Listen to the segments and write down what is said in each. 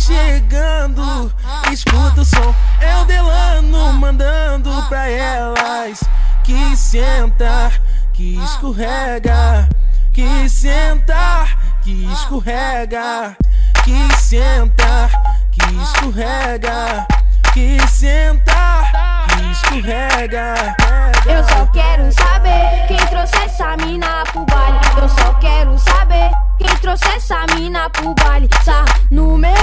chegando, escuta o som. É o Delano mandando pra elas que senta, que escorrega, que senta, que escorrega, que senta, que escorrega, que senta, que escorrega. Eu só quero saber quem trouxe essa mina pro baile. Eu só quero saber quem trouxe essa mina pro baile. Sá no meu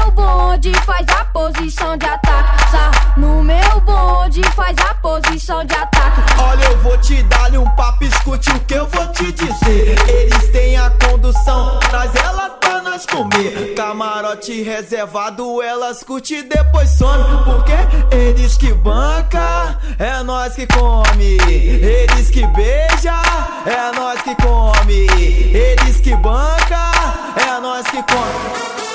bonde, faz a posição de ataque. Sá no meu bonde, faz a posição de ataque. Olha, eu vou te dar um papo, escute o que eu vou te dizer. Eles têm a condução, traz elas pra nós comer. Camarote reservado, elas curte depois some. Porque eles que banca, é nós que come. Eles que beija, é nós que come. Eles que banca, é nós que come.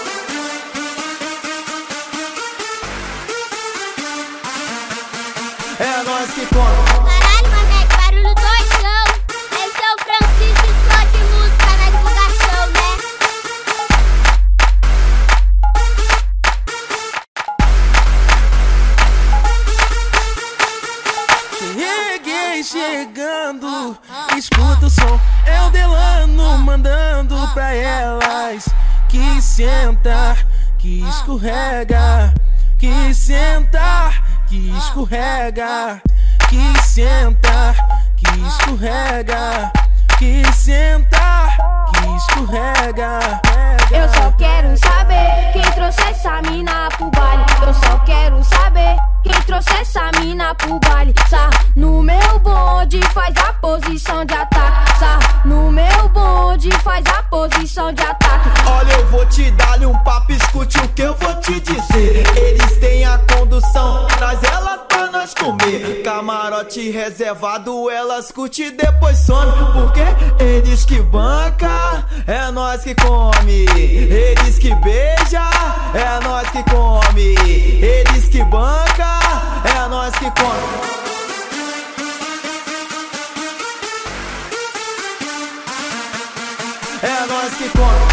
É nós que come. Caralho, mané, barulho doidão. Esse é o Francisco Scott Música na divulgação, né? Cheguei chegando, escuta o som. É o Delano mandando pra elas que senta, que escorrega, que senta, que escorrega, que senta, que escorrega, que senta, que escorrega. Eu só quero saber quem trouxe essa mina pro baile. Eu só quero saber quem trouxe essa mina pro baile. Sá no meu bonde, faz a posição de ataque. Sá no meu bonde, faz a posição de ataque. Olha, eu vou te dar um papo, escute o que eu vou te dizer. Eles têm a condução, elas comer. Camarote reservado, elas curte depois some. Porque eles que banca, é nós que come. Eles que beija, é nós que come. Eles que banca, é nós que come. É nós que come.